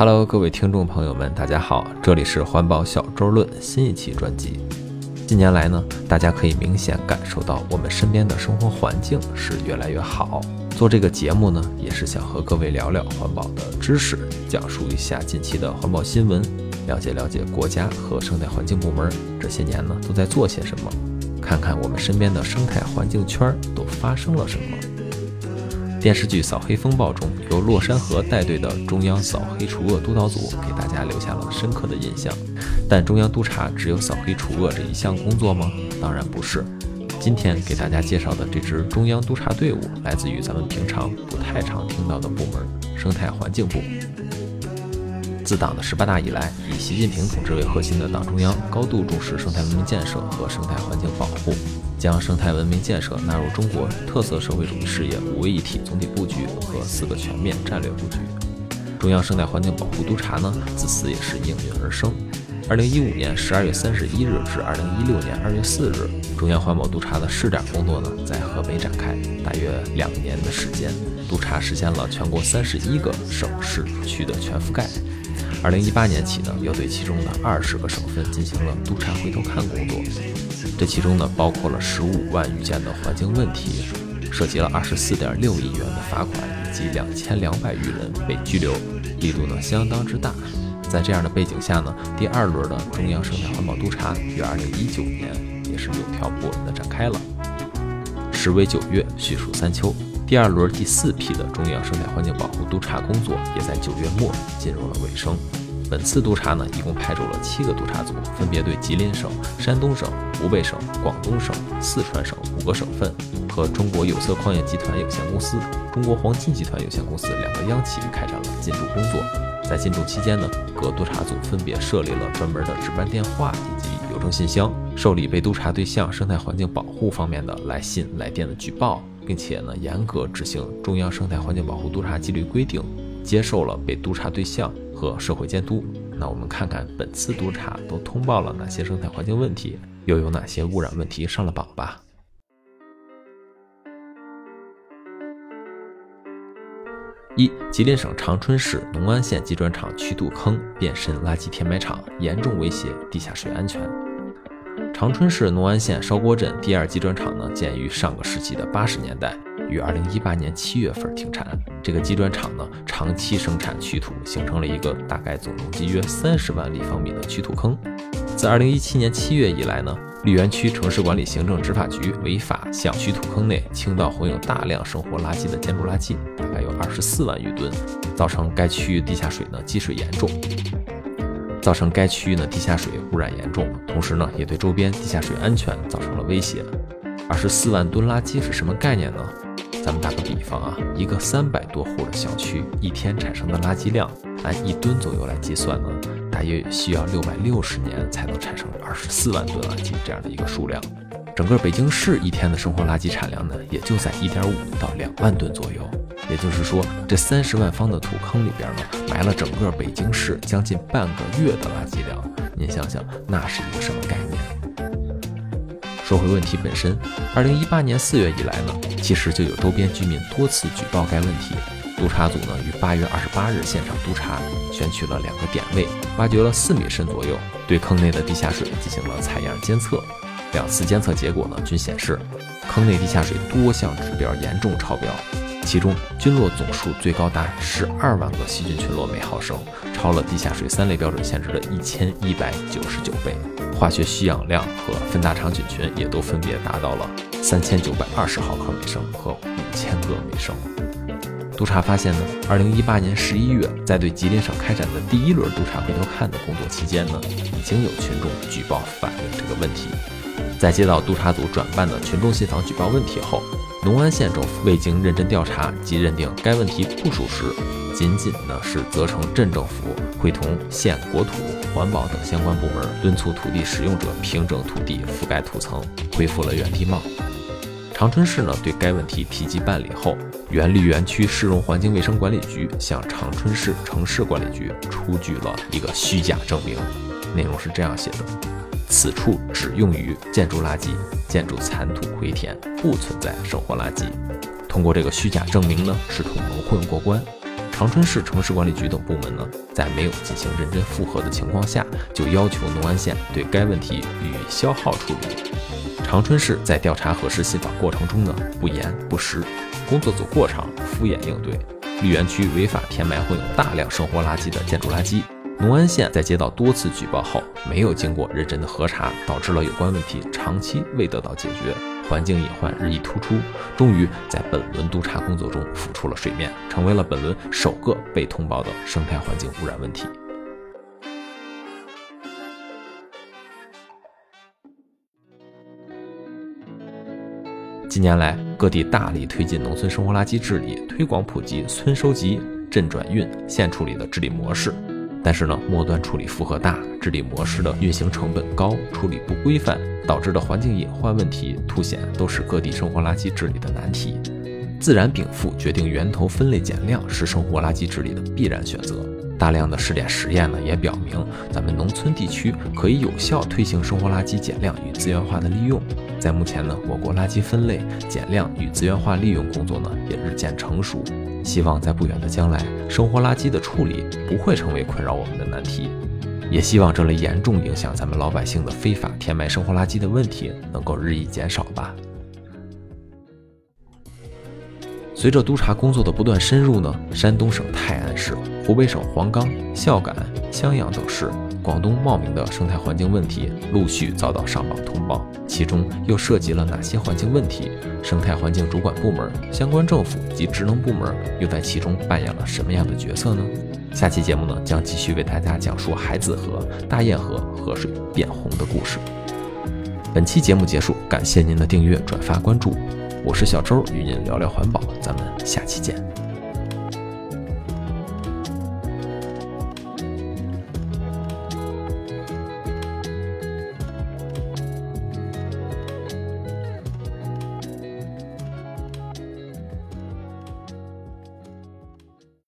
Hello，各位听众朋友们，大家好，这里是环保小周论新一期专辑。近年来呢，大家可以明显感受到我们身边的生活环境是越来越好。做这个节目呢，也是想和各位聊聊环保的知识，讲述一下近期的环保新闻，了解了解国家和生态环境部门这些年呢都在做些什么，看看我们身边的生态环境圈都发生了什么。电视剧《扫黑风暴》中，由洛山河带队的中央扫黑除恶督导组给大家留下了深刻的印象。但中央督察只有扫黑除恶这一项工作吗？当然不是。今天给大家介绍的这支中央督察队伍，来自于咱们平常不太常听到的部门——生态环境部。自党的十八大以来，以习近平同志为核心的党中央高度重视生态文明建设和生态环境保护。将生态文明建设纳入中国特色社会主义事业五位一体总体布局和四个全面战略布局。中央生态环境保护督察呢，自此也是应运而生。二零一五年十二月三十一日至二零一六年二月四日，中央环保督察的试点工作呢，在河北展开，大约两年的时间，督察实现了全国三十一个省市区的全覆盖。二零一八年起呢，又对其中的二十个省份进行了督查回头看工作。这其中呢，包括了十五万余件的环境问题，涉及了二十四点六亿元的罚款，以及两千两百余人被拘留，力度呢相当之大。在这样的背景下呢，第二轮的中央生态环保督察于二零一九年也是有条不紊的展开了。时为九月，序属三秋，第二轮第四批的中央生态环境保护督察工作也在九月末进入了尾声。本次督查呢，一共派驻了七个督查组，分别对吉林省、山东省、湖北省、广东省、四川省五个省份和中国有色矿业集团有限公司、中国黄金集团有限公司两个央企开展了进驻工作。在进驻期间呢，各督查组分别设立了专门的值班电话以及邮政信箱，受理被督查对象生态环境保护方面的来信来电的举报，并且呢，严格执行中央生态环境保护督查纪律规定，接受了被督查对象。和社会监督，那我们看看本次督查都通报了哪些生态环境问题，又有哪些污染问题上了榜吧。一、吉林省长春市农安县集砖厂曲土坑变身垃圾填埋场，严重威胁地下水安全。长春市农安县烧锅镇第二集砖厂呢，建于上个世纪的八十年代。于二零一八年七月份停产。这个机砖厂呢，长期生产曲土，形成了一个大概总容积约三十万立方米的曲土坑。自二零一七年七月以来呢，绿园区城市管理行政执法局违法向曲土坑内倾倒混有大量生活垃圾的建筑垃圾，大概有二十四万余吨，造成该区域地下水呢积水严重，造成该区域的地下水污染严重，同时呢也对周边地下水安全造成了威胁。二十四万吨垃圾是什么概念呢？咱们打个比方啊，一个三百多户的小区，一天产生的垃圾量，按一吨左右来计算呢，大约需要六百六十年才能产生二十四万吨垃圾这样的一个数量。整个北京市一天的生活垃圾产量呢，也就在一点五到两万吨左右。也就是说，这三十万方的土坑里边呢，埋了整个北京市将近半个月的垃圾量。您想想，那是一个什么概念？说回问题本身，二零一八年四月以来呢，其实就有周边居民多次举报该问题。督查组呢于八月二十八日现场督查，选取了两个点位，挖掘了四米深左右，对坑内的地下水进行了采样监测。两次监测结果呢均显示，坑内地下水多项指标严重超标。其中，菌落总数最高达十二万个细菌群落每毫升，超了地下水三类标准限制的一千一百九十九倍。化学需氧量和分大肠菌群也都分别达到了三千九百二十毫克每升和五千个每升。督查发现呢，二零一八年十一月，在对吉林省开展的第一轮督查回头看的工作期间呢，已经有群众举报反映这个问题。在接到督查组转办的群众信访举报问题后，农安县政府未经认真调查及认定该问题不属实，仅仅呢是责成镇政府会同县国土、环保等相关部门，敦促土地使用者平整土地、覆盖土层，恢复了原地貌。长春市呢对该问题提及办理后，原绿园区市容环境卫生管理局向长春市城市管理局出具了一个虚假证明，内容是这样写的。此处只用于建筑垃圾、建筑残土回填，不存在生活垃圾。通过这个虚假证明呢，试图蒙混过关。长春市城市管理局等部门呢，在没有进行认真复核的情况下，就要求农安县对该问题予以消耗处理。长春市在调查核实信访过程中呢，不严不实，工作组过场，敷衍应对。绿园区违法填埋混有大量生活垃圾的建筑垃圾。农安县在接到多次举报后，没有经过认真的核查，导致了有关问题长期未得到解决，环境隐患日益突出，终于在本轮督查工作中浮出了水面，成为了本轮首个被通报的生态环境污染问题。近年来，各地大力推进农村生活垃圾治理，推广普及村收集、镇转运、县处理的治理模式。但是呢，末端处理负荷大，治理模式的运行成本高，处理不规范，导致的环境隐患问题凸显，都是各地生活垃圾治理的难题。自然禀赋决定源头分类减量，是生活垃圾治理的必然选择。大量的试点实验呢，也表明，咱们农村地区可以有效推行生活垃圾减量与资源化的利用。在目前呢，我国垃圾分类、减量与资源化利用工作呢，也日渐成熟。希望在不远的将来，生活垃圾的处理不会成为困扰我们的难题，也希望这类严重影响咱们老百姓的非法填埋生活垃圾的问题能够日益减少吧。随着督查工作的不断深入呢，山东省泰安市、湖北省黄冈、孝感、襄阳等市。广东茂名的生态环境问题陆续遭到上报通报，其中又涉及了哪些环境问题？生态环境主管部门、相关政府及职能部门又在其中扮演了什么样的角色呢？下期节目呢，将继续为大家讲述海子河、大堰河河水变红的故事。本期节目结束，感谢您的订阅、转发、关注，我是小周，与您聊聊环保，咱们下期见。